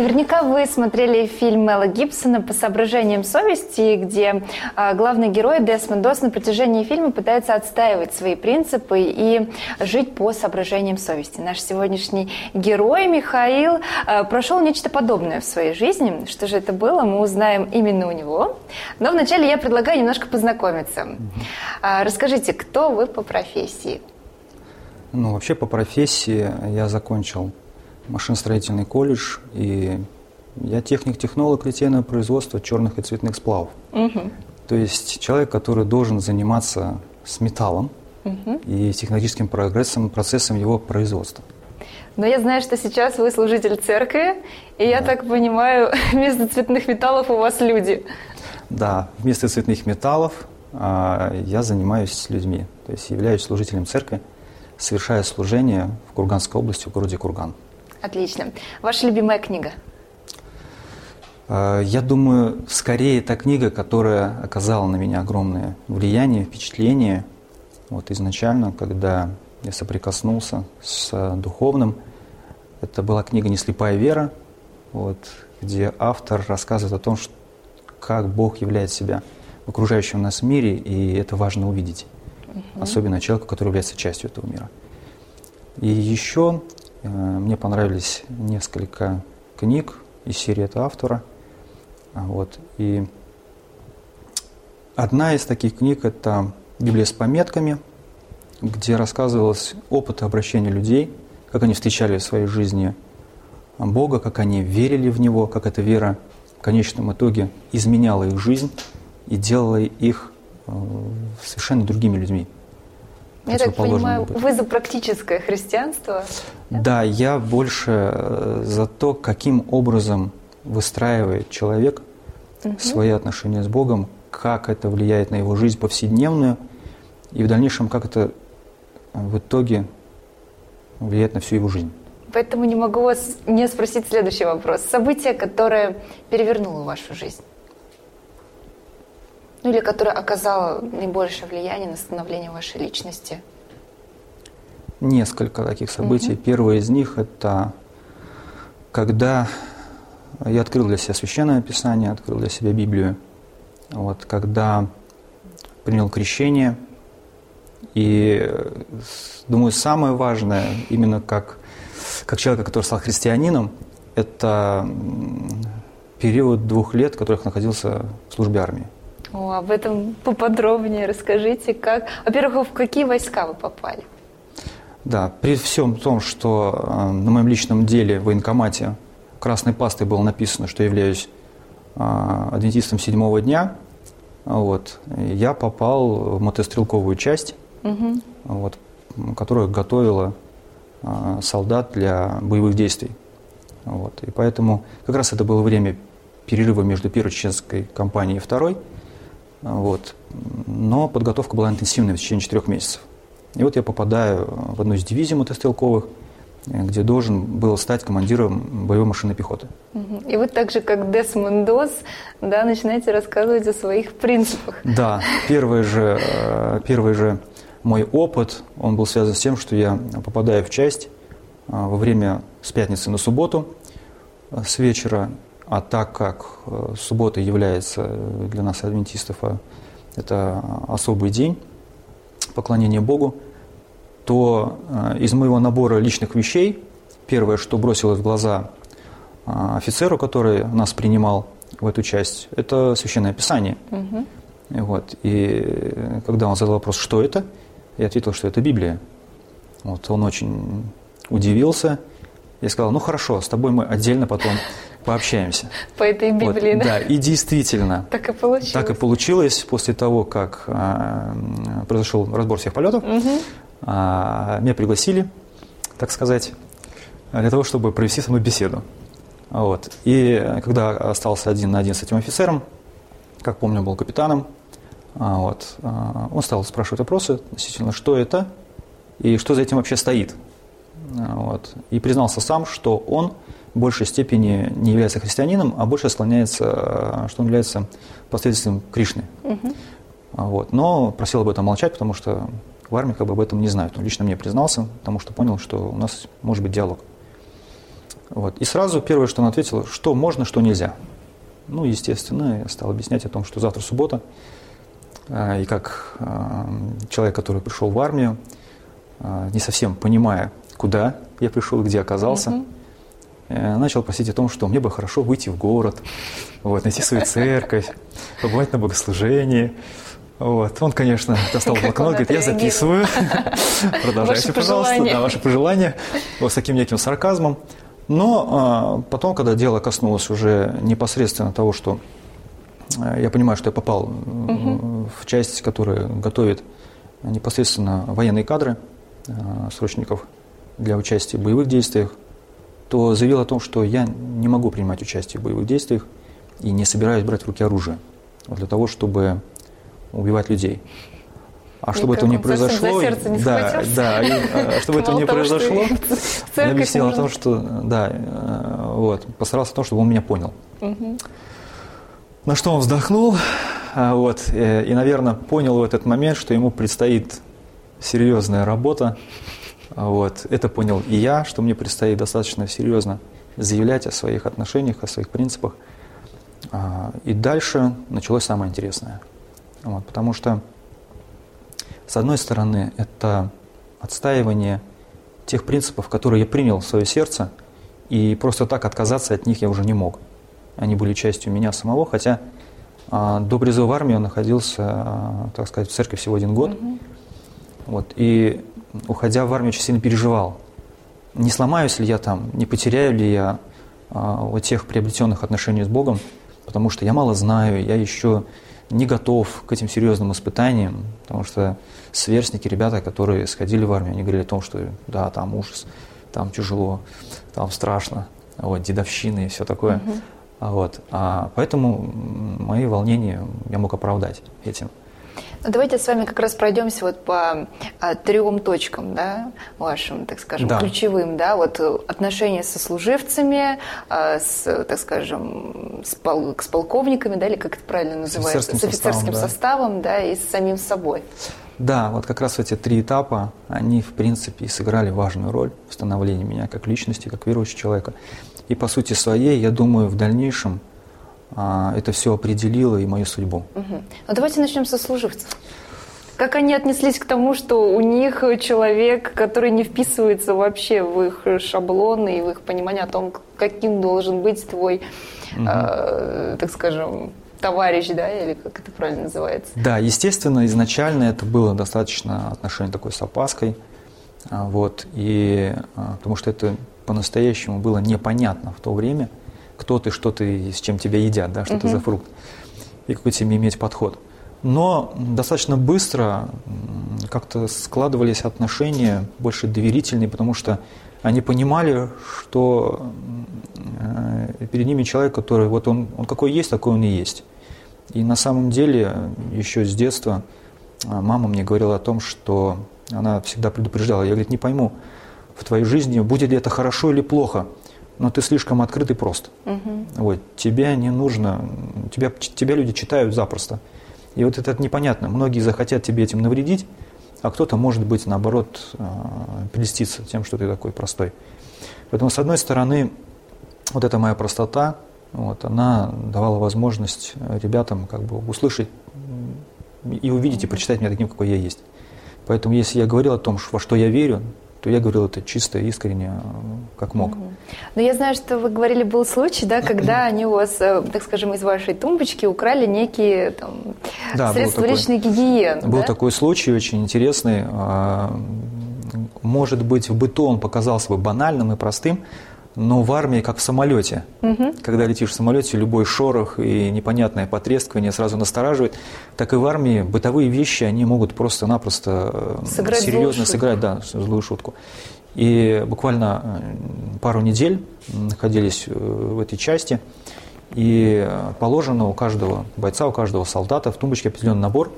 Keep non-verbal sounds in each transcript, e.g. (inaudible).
Наверняка вы смотрели фильм Мэла Гибсона «По соображениям совести», где э, главный герой Десмонд Дос на протяжении фильма пытается отстаивать свои принципы и жить по соображениям совести. Наш сегодняшний герой Михаил э, прошел нечто подобное в своей жизни. Что же это было, мы узнаем именно у него. Но вначале я предлагаю немножко познакомиться. Э, расскажите, кто вы по профессии? Ну, вообще по профессии я закончил машиностроительный колледж, и я техник-технолог литейного производства черных и цветных сплавов. Угу. То есть человек, который должен заниматься с металлом угу. и технологическим прогрессом, процессом его производства. Но я знаю, что сейчас вы служитель церкви, и я так понимаю, (laughs) вместо цветных металлов у вас люди. Да, вместо цветных металлов а, я занимаюсь людьми, то есть являюсь служителем церкви, совершая служение в Курганской области, в городе Курган. Отлично. Ваша любимая книга? А, я думаю, скорее это книга, которая оказала на меня огромное влияние, впечатление. Вот изначально, когда я соприкоснулся с духовным, это была книга «Не слепая вера», вот, где автор рассказывает о том, что, как Бог являет себя в окружающем нас мире, и это важно увидеть. Угу. Особенно человеку, который является частью этого мира. И еще мне понравились несколько книг из серии этого автора. Вот. И одна из таких книг – это «Библия с пометками», где рассказывалось опыт обращения людей, как они встречали в своей жизни Бога, как они верили в Него, как эта вера в конечном итоге изменяла их жизнь и делала их э, совершенно другими людьми. Я так понимаю, вы за практическое христианство? Да, да я больше э, за то, каким образом выстраивает человек угу. свои отношения с Богом, как это влияет на его жизнь повседневную, и в дальнейшем, как это в итоге влияет на всю его жизнь. Поэтому не могу вас не спросить следующий вопрос. Событие, которое перевернуло вашу жизнь ну или которая оказала наибольшее влияние на становление вашей личности? Несколько таких событий. Угу. Первое из них это когда я открыл для себя священное писание, открыл для себя Библию. Вот, когда принял крещение. И думаю, самое важное, именно как, как человека, который стал христианином, это период двух лет, в которых находился в службе армии. О, об этом поподробнее расскажите, как. Во-первых, в какие войска вы попали? Да, при всем том, что э, на моем личном деле в военкомате красной пастой было написано, что я являюсь э, адвентистом седьмого дня, вот, я попал в мотострелковую часть, угу. вот, которая готовила э, солдат для боевых действий. Вот, и поэтому как раз это было время перерыва между первой чеченской кампанией и второй – вот. Но подготовка была интенсивной в течение четырех месяцев. И вот я попадаю в одну из дивизий мотострелковых, где должен был стать командиром боевой машины пехоты. И вы так же, как Десмонд Дос, да, начинаете рассказывать о своих принципах. Да, первый же, э, первый же мой опыт, он был связан с тем, что я попадаю в часть э, во время с пятницы на субботу, э, с вечера а так как э, суббота является для нас, адвентистов, э, это особый день поклонения Богу, то э, из моего набора личных вещей первое, что бросилось в глаза офицеру, который нас принимал в эту часть, это Священное Писание. Угу. Вот. И когда он задал вопрос, что это, я ответил, что это Библия. Вот. Он очень удивился. Я сказал, ну хорошо, с тобой мы отдельно потом пообщаемся. По этой Библии, вот, да? Да, и действительно. Так и получилось. Так и получилось после того, как а, произошел разбор всех полетов. Угу. А, меня пригласили, так сказать, для того, чтобы провести со мной беседу. Вот. И когда остался один на один с этим офицером, как помню, был капитаном, а, вот, а, он стал спрашивать вопросы относительно, что это и что за этим вообще стоит. Вот. И признался сам, что он в большей степени не является христианином, а больше склоняется, что он является последователем Кришны. Угу. Вот. Но просил об этом молчать, потому что в армии как бы об этом не знают. Он лично мне признался, потому что понял, что у нас может быть диалог. Вот. И сразу первое, что он ответил, что можно, что нельзя. Ну, естественно, я стал объяснять о том, что завтра суббота, а, и как а, человек, который пришел в армию, а, не совсем понимая, куда я пришел, где оказался, угу. начал просить о том, что мне бы хорошо выйти в город, вот, найти свою церковь, побывать на богослужении. Вот. Он, конечно, достал блокнот, говорит, я записываю. (laughs) Продолжайте, пожалуйста, да, ваши пожелания. Вот с таким неким сарказмом. Но а, потом, когда дело коснулось уже непосредственно того, что а, я понимаю, что я попал угу. в часть, которая готовит непосредственно военные кадры а, срочников для участия в боевых действиях, то заявил о том, что я не могу принимать участие в боевых действиях и не собираюсь брать в руки оружие для того, чтобы убивать людей. А чтобы этого не произошло, не да, да, и, (laughs) а, чтобы этого не произошло, (laughs) я объяснил о том, что, да, э, вот, постарался о том, чтобы он меня понял. Угу. На что он вздохнул, а, вот, э, и, наверное, понял в этот момент, что ему предстоит серьезная работа. А, вот, это понял и я, что мне предстоит достаточно серьезно заявлять о своих отношениях, о своих принципах. И дальше началось самое интересное. Вот, потому что с одной стороны, это отстаивание тех принципов, которые я принял в свое сердце, и просто так отказаться от них я уже не мог. Они были частью меня самого, хотя а, до призыва в армию находился, а, так сказать, в церкви всего один год. Mm-hmm. Вот, и уходя в армию, очень сильно переживал. Не сломаюсь ли я там, не потеряю ли я а, вот тех приобретенных отношений с Богом, потому что я мало знаю, я еще не готов к этим серьезным испытаниям, потому что сверстники, ребята, которые сходили в армию, они говорили о том, что да, там ужас, там тяжело, там страшно, вот, дедовщины и все такое. Угу. Вот. А поэтому мои волнения я мог оправдать этим. Ну, давайте с вами как раз пройдемся вот по а, трем точкам, да, вашим, так скажем, да. ключевым, да, вот отношения со служивцами, а, с, так скажем, с, пол, с полковниками, да, или как это правильно называется, с офицерским, с офицерским составом, да. составом, да, и с самим собой. Да, вот как раз эти три этапа, они, в принципе, сыграли важную роль в становлении меня как личности, как верующего человека. И по сути своей, я думаю, в дальнейшем это все определило и мою судьбу. Угу. Ну давайте начнем со служивцев. Как они отнеслись к тому, что у них человек, который не вписывается вообще в их шаблоны и в их понимание о том, каким должен быть твой, угу. э, так скажем, товарищ, да, или как это правильно называется? Да, естественно, изначально это было достаточно отношение такой с опаской, а, вот, и а, потому что это по-настоящему было непонятно в то время – кто ты, что ты, с чем тебя едят, да, что угу. ты за фрукт, и какой тебе иметь подход. Но достаточно быстро как-то складывались отношения больше доверительные, потому что они понимали, что э, перед ними человек, который вот он, он какой есть, такой он и есть. И на самом деле еще с детства э, мама мне говорила о том, что она всегда предупреждала, я, говорит, не пойму в твоей жизни, будет ли это хорошо или плохо – но ты слишком открыт и прост. Угу. Вот, тебя не нужно, тебя, тебя люди читают запросто. И вот это непонятно. Многие захотят тебе этим навредить, а кто-то, может быть, наоборот, а, прелеститься тем, что ты такой простой. Поэтому, с одной стороны, вот эта моя простота, вот, она давала возможность ребятам как бы услышать и увидеть, и прочитать меня таким, какой я есть. Поэтому, если я говорил о том, во что я верю, то я говорил это чисто, искренне, как мог. Но я знаю, что вы говорили, был случай, да, когда они у вас, э, так скажем, из вашей тумбочки украли некие там, да, средства такой, личной гигиены. Был да? такой случай очень интересный. А, может быть, в быту он показался бы банальным и простым, но в армии, как в самолете. Угу. Когда летишь в самолете, любой шорох и непонятное потрескивание сразу настораживает. Так и в армии бытовые вещи, они могут просто-напросто э, сыграть серьезно сыграть да, злую шутку. И буквально э, пару недель находились э, в этой части, и положено у каждого бойца, у каждого солдата в тумбочке определенный набор,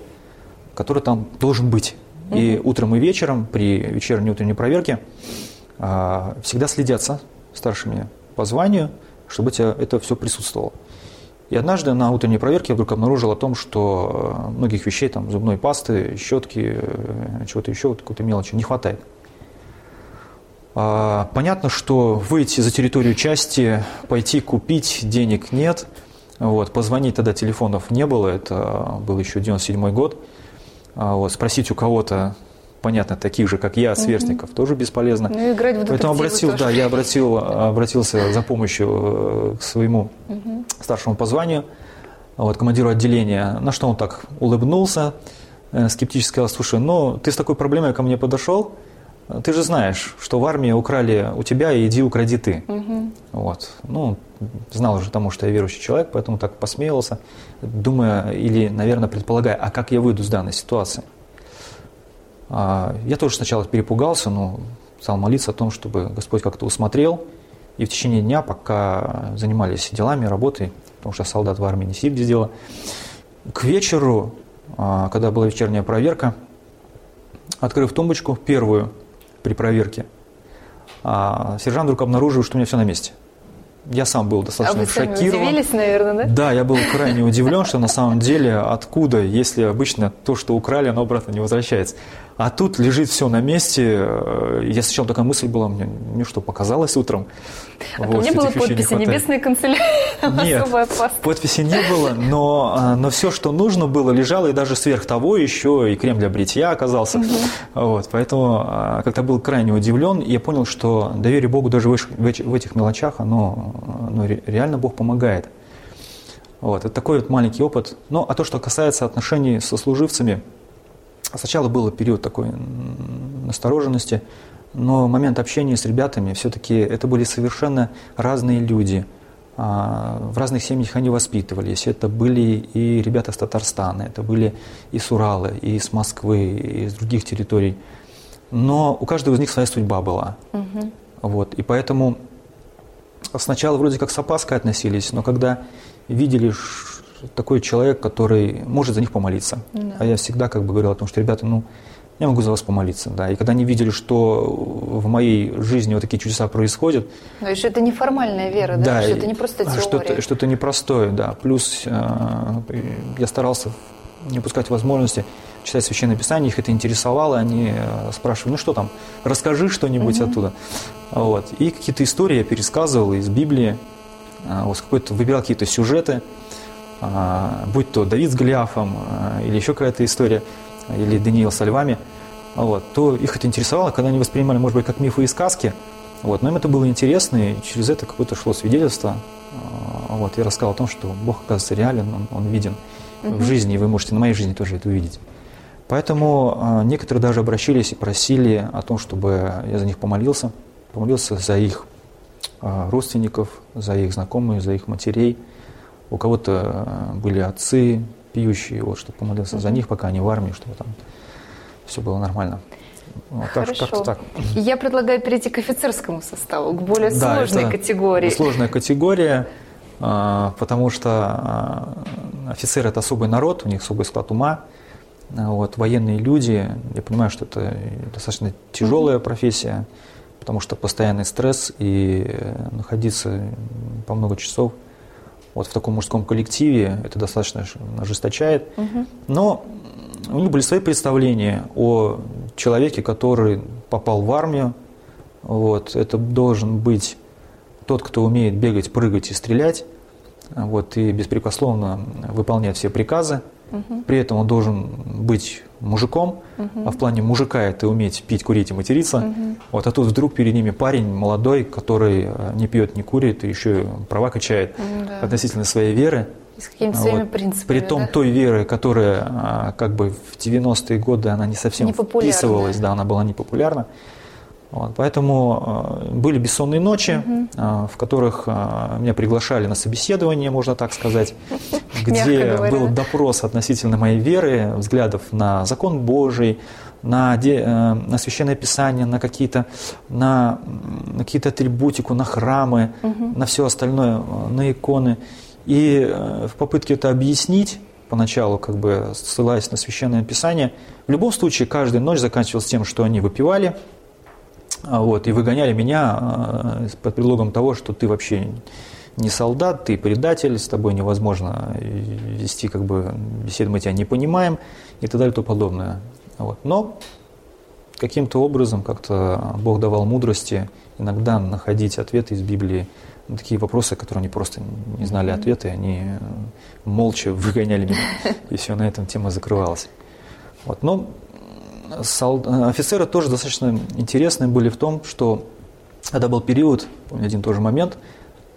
который там должен быть. И утром и вечером при вечерней утренней проверке а, всегда следятся старшими по званию, чтобы тебя это все присутствовало. И однажды на утренней проверке я вдруг обнаружил о том, что многих вещей, там, зубной пасты, щетки, чего-то еще, какой-то мелочи не хватает. А, понятно, что выйти за территорию части, пойти купить, денег нет. Вот, позвонить тогда телефонов не было, это был еще 97 год. А, вот, спросить у кого-то, понятно, таких же, как я, сверстников, угу. тоже бесполезно. Ну, играть в Поэтому обратил, тоже. да, я обратил, обратился за помощью э, к своему угу. старшему по званию, вот, командиру отделения, на что он так улыбнулся, э, скептически сказал, слушай, ну, ты с такой проблемой ко мне подошел, ты же знаешь, что в армии украли у тебя, и иди укради ты. Угу. Вот. Ну, знал уже тому, что я верующий человек, поэтому так посмеялся, думая или, наверное, предполагая, а как я выйду с данной ситуации. А, я тоже сначала перепугался, но стал молиться о том, чтобы Господь как-то усмотрел. И в течение дня, пока занимались делами, работой, потому что солдат в армии не сидит без дела, к вечеру, а, когда была вечерняя проверка, открыв тумбочку, первую, при проверке, а сержант вдруг обнаружил, что у меня все на месте. Я сам был достаточно а вы шокирован. удивились, наверное, да? Да, я был крайне удивлен, что на самом деле откуда, если обычно то, что украли, оно обратно не возвращается. А тут лежит все на месте. Э, я сначала такая мысль была, мне, мне что, показалось утром? А вот, не было подписи не «Небесной канцелярии»? (laughs) Нет, подписи не было, но, э, но все, что нужно было, лежало, и даже сверх того еще и крем для бритья оказался. Угу. Вот, поэтому э, как-то был крайне удивлен, и я понял, что доверие Богу даже в этих мелочах, оно, оно реально Бог помогает. Вот, это такой вот маленький опыт. Ну, а то, что касается отношений со служивцами – Сначала был период такой настороженности, но момент общения с ребятами все-таки это были совершенно разные люди. А, в разных семьях они воспитывались. Это были и ребята с Татарстана, это были и с Урала, и с Москвы, и из других территорий. Но у каждого из них своя судьба была. Угу. Вот. И поэтому сначала вроде как с опаской относились, но когда видели, такой человек, который может за них помолиться. Да. А я всегда как бы говорил о том, что, ребята, ну, я могу за вас помолиться, да. И когда они видели, что в моей жизни вот такие чудеса происходят. Ну и что это неформальная вера, да? да что это не просто теория. Что-то, что-то непростое, да. Плюс э, я старался не упускать возможности читать Священное Писание, их это интересовало, они э, спрашивали, ну что там, расскажи что-нибудь угу. оттуда. Вот. И какие-то истории я пересказывал из Библии, э, вот какой-то, выбирал какие-то сюжеты, будь то Давид с Голиафом а, или еще какая-то история, или Даниил со львами, вот, то их это интересовало, когда они воспринимали, может быть, как мифы и сказки, вот, но им это было интересно, и через это какое-то шло свидетельство. А, вот, я рассказал о том, что Бог, оказывается, реален, Он, он виден угу. в жизни, и вы можете на моей жизни тоже это увидеть. Поэтому некоторые даже обращались и просили о том, чтобы я за них помолился, помолился за их родственников, за их знакомых, за их матерей – у кого-то э, были отцы пьющие, вот, чтобы помолился за них, пока они в армии, чтобы там все было нормально. Вот, Хорошо. Так, так. Я предлагаю перейти к офицерскому составу, к более да, сложной категории. Сложная категория, а, потому что а, офицеры это особый народ, у них особый склад ума. А, вот, военные люди, я понимаю, что это достаточно тяжелая профессия, потому что постоянный стресс и э, находиться по много часов – вот в таком мужском коллективе это достаточно ожесточает. Угу. Но у них были свои представления о человеке, который попал в армию. Вот, это должен быть тот, кто умеет бегать, прыгать и стрелять, вот, и беспрекословно выполнять все приказы. Угу. При этом он должен быть мужиком, угу. а в плане мужика это уметь пить, курить и материться. Угу. Вот, а тут вдруг перед ними парень молодой, который э, не пьет, не курит, и еще права качает да. относительно своей веры. И с какими-то вот. своими принципами. При том да? той веры, которая а, как бы в 90-е годы она не совсем не вписывалась, да, она была непопулярна. Вот, поэтому э, были бессонные ночи, угу. э, в которых э, меня приглашали на собеседование, можно так сказать, где был допрос относительно моей веры, взглядов на закон Божий, на, де, э, на священное писание, на какие-то на, на какие-то атрибутику, на храмы, угу. на все остальное, э, на иконы. И э, в попытке это объяснить, поначалу, как бы ссылаясь на священное писание, в любом случае каждая ночь заканчивалась тем, что они выпивали, А, вот, и выгоняли меня под предлогом того, что ты вообще не солдат, ты предатель, с тобой невозможно вести как бы беседу, мы тебя не понимаем и так далее и тому подобное. Вот. Но каким-то образом как-то Бог давал мудрости иногда находить ответы из Библии на такие вопросы, которые они просто не знали ответы, они молча (laughs) выгоняли меня, (laughs) и все, на этом тема закрывалась. Вот. Но сол... офицеры тоже достаточно интересные были в том, что это был период, помню один тоже момент,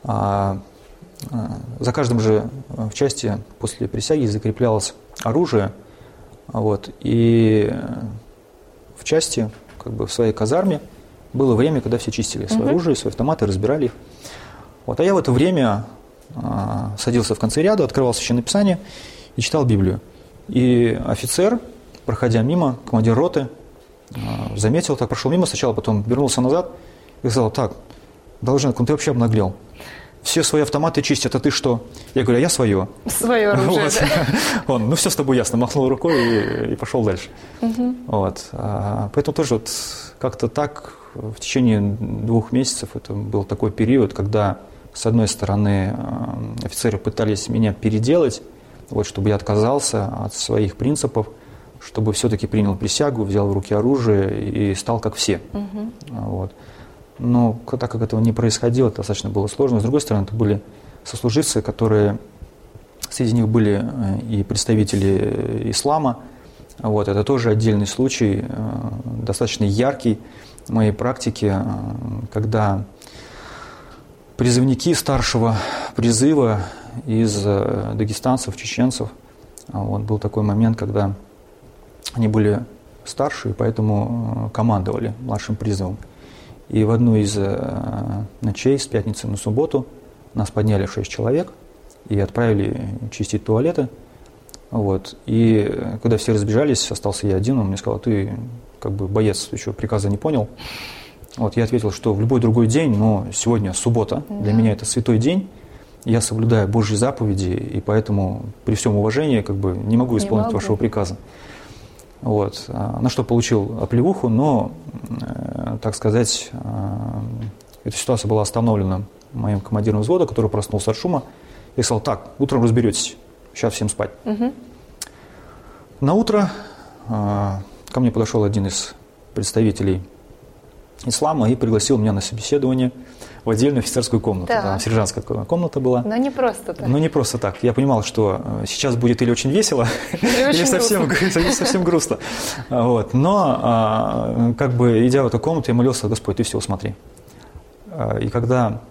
за каждым же в части после присяги закреплялось оружие, вот, и в части, как бы в своей казарме, было время, когда все чистили свое угу. оружие, свои автоматы, разбирали их. Вот, а я в это время а, садился в конце ряда, открывал Священное Писание и читал Библию. И офицер, проходя мимо, командир роты, а, заметил, так прошел мимо сначала, потом вернулся назад и сказал, так, Долженкин, ты вообще обнаглел все свои автоматы чистят, а ты что? Я говорю, а я свое. Свое оружие, вот. да? (laughs) Он, ну все с тобой ясно, махнул рукой и, и пошел дальше. Угу. Вот. А, поэтому тоже вот как-то так в течение двух месяцев это был такой период, когда с одной стороны а, офицеры пытались меня переделать, вот, чтобы я отказался от своих принципов, чтобы все-таки принял присягу, взял в руки оружие и стал как все. Угу. Вот. Но так как этого не происходило, это достаточно было сложно. С другой стороны, это были сослуживцы, которые среди них были э, и представители э, ислама. Вот, это тоже отдельный случай, э, достаточно яркий в моей практике, когда призывники старшего призыва из дагестанцев, чеченцев, вот, был такой момент, когда они были старше, и поэтому командовали младшим призывом. И в одну из э, ночей, с пятницы на субботу, нас подняли шесть человек и отправили чистить туалеты. Вот. И э, когда все разбежались, остался я один, он мне сказал, ты как бы боец, еще приказа не понял. Вот, я ответил, что в любой другой день, но сегодня суббота, для меня это святой день, я соблюдаю Божьи заповеди, и поэтому при всем уважении как бы не могу исполнить не могу. вашего приказа. Вот. А, на что получил оплевуху, но, э, так сказать, э, эта ситуация была остановлена моим командиром взвода, который проснулся от шума и сказал, так, утром разберетесь, сейчас всем спать. Угу. На утро э, ко мне подошел один из представителей ислама и пригласил меня на собеседование в отдельную офицерскую комнату. Да. Там сержантская комната была. Но не просто так. Но не просто так. Я понимал, что э, сейчас будет или очень весело, (laughs) или, или совсем, грустно. совсем грустно. Вот. Но а, как бы идя в эту комнату, я молился, Господь, ты все усмотри. А, и когда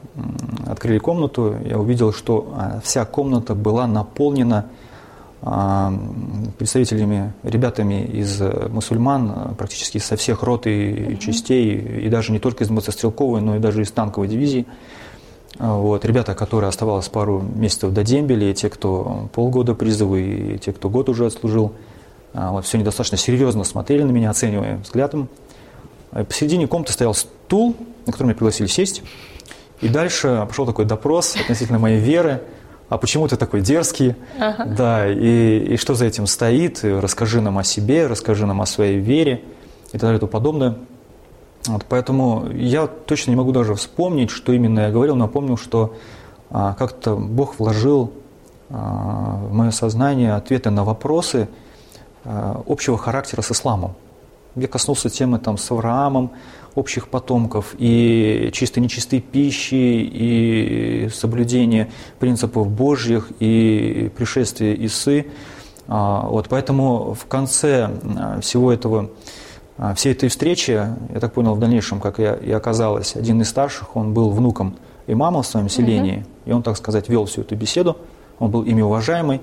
открыли комнату, я увидел, что а, вся комната была наполнена представителями, ребятами из э, мусульман, э, практически со всех рот и частей, и даже не только из мотострелковой, но и даже из танковой дивизии. А, вот, ребята, которые оставалось пару месяцев до дембеля, и те, кто полгода призывы, и те, кто год уже отслужил, а, вот, все они достаточно серьезно смотрели на меня, оценивая взглядом. А посередине комнаты стоял стул, на который меня пригласили сесть. И дальше пошел такой допрос относительно моей веры, а почему ты такой дерзкий, ага. да, и, и что за этим стоит, и расскажи нам о себе, расскажи нам о своей вере и так далее и тому подобное. Вот, поэтому я точно не могу даже вспомнить, что именно я говорил, но помню, что а, как-то Бог вложил а, в мое сознание ответы на вопросы а, общего характера с исламом. Я коснулся темы там, с Авраамом, общих потомков, и чисто нечистой пищи, и соблюдение принципов Божьих, и пришествие Исы. А, вот, поэтому в конце а, всего этого, а, всей этой встречи, я так понял в дальнейшем, как я и оказалось, один из старших, он был внуком имама в своем селении, угу. и он, так сказать, вел всю эту беседу, он был ими уважаемый.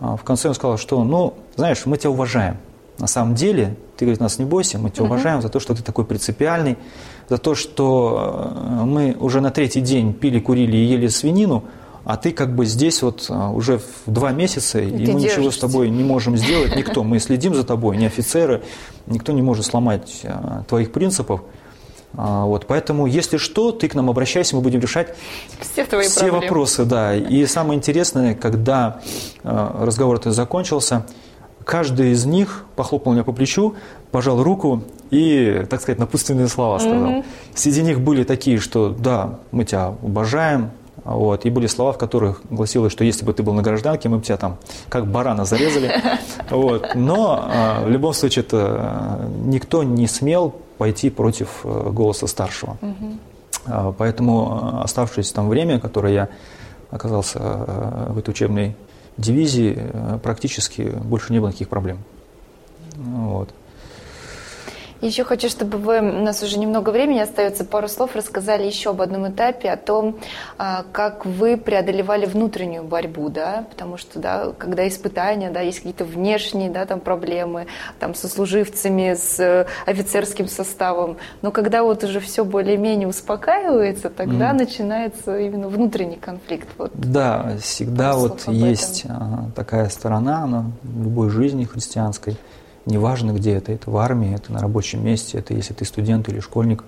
В конце он сказал, что, ну, знаешь, мы тебя уважаем, на самом деле, ты, говорит, нас не бойся, мы тебя угу. уважаем за то, что ты такой принципиальный, за то, что э, мы уже на третий день пили, курили и ели свинину, а ты как бы здесь вот э, уже в два месяца, и, и мы ничего с тобой не можем сделать, никто. Мы следим за тобой, не офицеры, никто не может сломать э, твоих принципов. А, вот, поэтому, если что, ты к нам обращайся, мы будем решать все, твои все вопросы. Да. И самое интересное, когда разговор этот закончился, каждый из них похлопал меня по плечу, пожал руку и, так сказать, напутственные слова сказал. Mm-hmm. Среди них были такие, что да, мы тебя уважаем, вот, и были слова, в которых гласилось, что если бы ты был на гражданке, мы бы тебя там как барана зарезали. (laughs) Вот. Но а, в любом случае это а, никто не смел пойти против э, голоса старшего. Угу. Поэтому оставшееся там время, которое я оказался в этой учебной дивизии, э, практически больше не было никаких проблем. Вот. Еще хочу, чтобы вы, у нас уже немного времени остается, пару слов рассказали еще об одном этапе, о том, а, как вы преодолевали внутреннюю борьбу, да, потому что, да, когда испытания, да, есть какие-то внешние, да, там проблемы, там, со служивцами, с э, офицерским составом, но когда вот уже все более-менее успокаивается, тогда mm. начинается именно внутренний конфликт. Вот. Да, всегда вот есть такая сторона она, в любой жизни христианской – неважно где это, это в армии, это на рабочем месте, это если ты студент или школьник.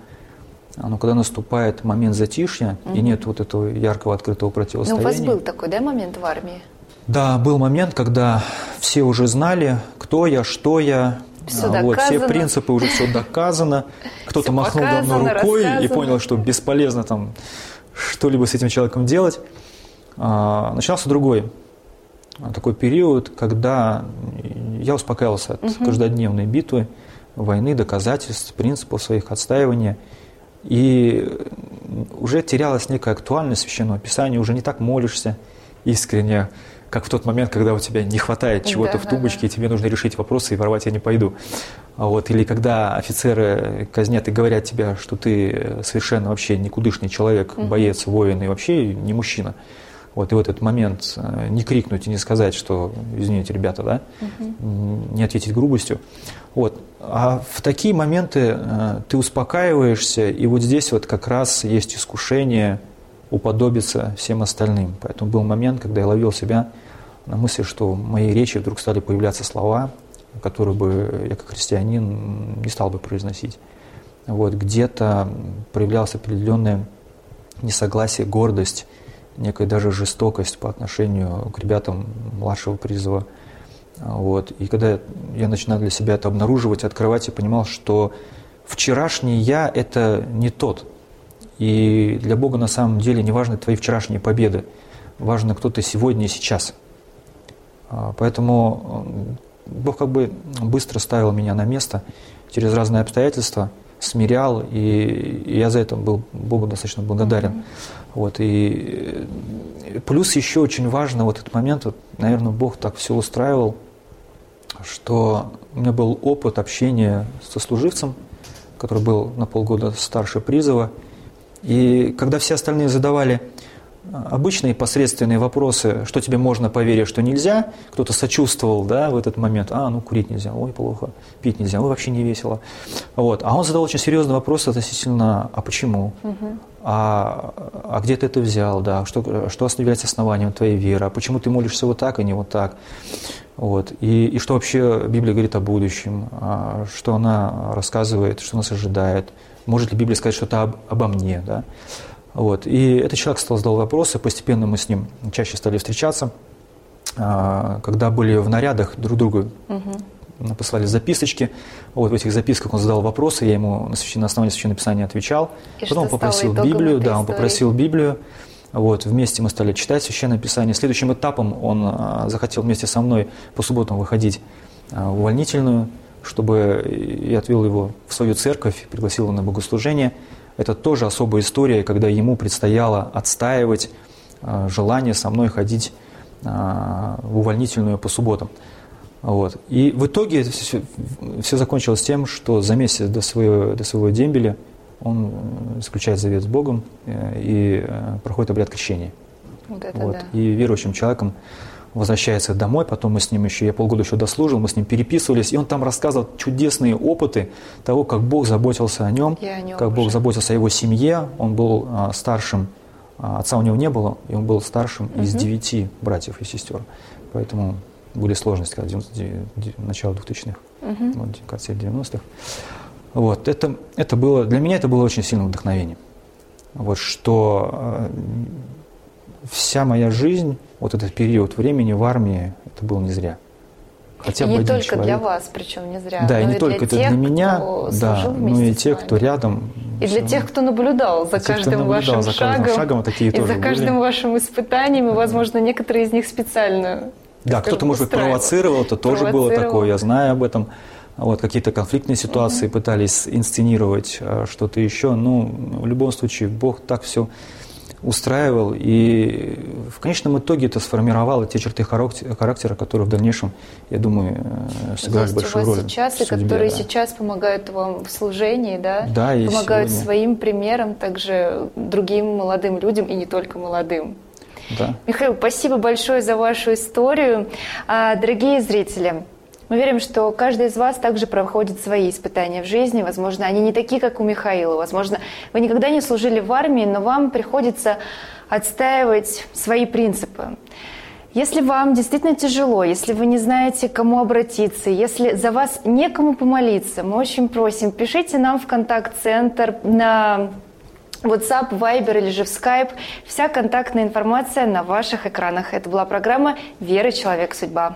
Но когда наступает момент затишья, угу. и нет вот этого яркого открытого противостояния. Ну, у вас был такой, да, момент в армии? Да, был момент, когда все уже знали, кто я, что я, все, а, вот, все принципы уже все доказано. (laughs) Кто-то махнул давно рукой рассказано. и понял, что бесполезно там что-либо с этим человеком делать. А, начинался другой такой период, когда я успокаивался от угу. каждодневной битвы, войны, доказательств, принципов своих отстаивания. И уже терялась некая актуальность священного писания, уже не так молишься искренне, как в тот момент, когда у тебя не хватает чего-то да, в тумбочке, да, да. и тебе нужно решить вопросы, и воровать я не пойду. А вот, или когда офицеры казнят и говорят тебе, что ты совершенно вообще никудышный человек, угу. боец, воин и вообще не мужчина. Вот, и в этот момент э, не крикнуть и не сказать, что, извините, ребята, да, угу. не ответить грубостью. Вот. А в такие моменты э, ты успокаиваешься, и вот здесь вот как раз есть искушение уподобиться всем остальным. Поэтому был момент, когда я ловил себя на мысли, что в моей речи вдруг стали появляться слова, которые бы я как христианин не стал бы произносить. Вот, где-то проявлялось определенное несогласие, гордость, некая даже жестокость по отношению к ребятам младшего призыва. Вот. И когда я начинал для себя это обнаруживать, открывать, я понимал, что вчерашний я – это не тот. И для Бога на самом деле не важны твои вчерашние победы, важно, кто ты сегодня и сейчас. А, поэтому Бог как бы быстро ставил меня на место через разные обстоятельства, смирял, и я за это был Богу достаточно благодарен. Mm-hmm. Вот, и плюс еще очень важно вот этот момент, вот, наверное, Бог так все устраивал, что у меня был опыт общения со служивцем, который был на полгода старше призыва. И когда все остальные задавали обычные посредственные вопросы, что тебе можно поверить, что нельзя, кто-то сочувствовал да, в этот момент, а, ну курить нельзя, ой, плохо, пить нельзя, ой, вообще не весело. Вот. А он задал очень серьезный вопрос относительно, а почему? Угу. А, а где ты это взял, да, что, что является основанием твоей веры, а почему ты молишься вот так, а не вот так? Вот. И, и что вообще Библия говорит о будущем, а, что она рассказывает, что нас ожидает, может ли Библия сказать что-то об, обо мне, да? Вот. И этот человек стал задал вопросы, постепенно мы с ним чаще стали встречаться. А, когда были в нарядах друг другу угу. послали записочки. Вот в этих записках он задал вопросы, я ему на основании Священного Писания отвечал. И Потом он попросил Библию, да, он попросил Библию. Вот, вместе мы стали читать Священное Писание. Следующим этапом он а, захотел вместе со мной по субботам выходить а, в увольнительную, чтобы я отвел его в свою церковь, пригласил его на богослужение – это тоже особая история, когда ему предстояло отстаивать э, желание со мной ходить э, в увольнительную по субботам. Вот. И в итоге все, все закончилось тем, что за месяц до своего, до своего дембеля он заключает завет с Богом э, и проходит обряд крещения. Вот это вот. Да. И верующим человеком возвращается домой, потом мы с ним еще, я полгода еще дослужил, мы с ним переписывались, и он там рассказывал чудесные опыты того, как Бог заботился о нем, о нем как уже. Бог заботился о его семье. Он был а, старшим, а, отца у него не было, и он был старшим угу. из девяти братьев и сестер. Поэтому были сложности, когда 90, начало 2000-х, угу. вот, конце 90-х. Вот, это, это было, для меня это было очень сильным вдохновением. Вот, что э, вся моя жизнь вот этот период времени в армии, это было не зря. хотя и бы не один только человек. для вас, причем не зря. Да, и не и только для это тех, для меня, кто да, но и с тех, кто рядом. И для тех, кто наблюдал за Те, кто каждым наблюдал вашим за каждым шагом, шагом, а такие и тоже за каждым были. вашим испытанием, и, возможно, некоторые из них специально. Да, кто-то, может быть, провоцировал, это тоже было Провоцировал. такое, я знаю об этом. Вот, какие-то конфликтные ситуации пытались инсценировать, э, что-то еще. Ну, в любом случае, Бог так все устраивал, и в конечном итоге это сформировало те черты характера, которые в дальнейшем, я думаю, э, сыграли большую роль. сейчас, в и судьбе, которые да. сейчас помогают вам в служении, да? Да, и помогают сегодня. своим примером также другим молодым людям и не только молодым. Да. Михаил, спасибо большое за вашу историю. А, Дорогие зрители, мы верим, что каждый из вас также проходит свои испытания в жизни. Возможно, они не такие, как у Михаила. Возможно, вы никогда не служили в армии, но вам приходится отстаивать свои принципы. Если вам действительно тяжело, если вы не знаете, к кому обратиться, если за вас некому помолиться, мы очень просим, пишите нам в контакт-центр на WhatsApp, Viber или же в Skype. Вся контактная информация на ваших экранах. Это была программа «Вера. Человек. Судьба».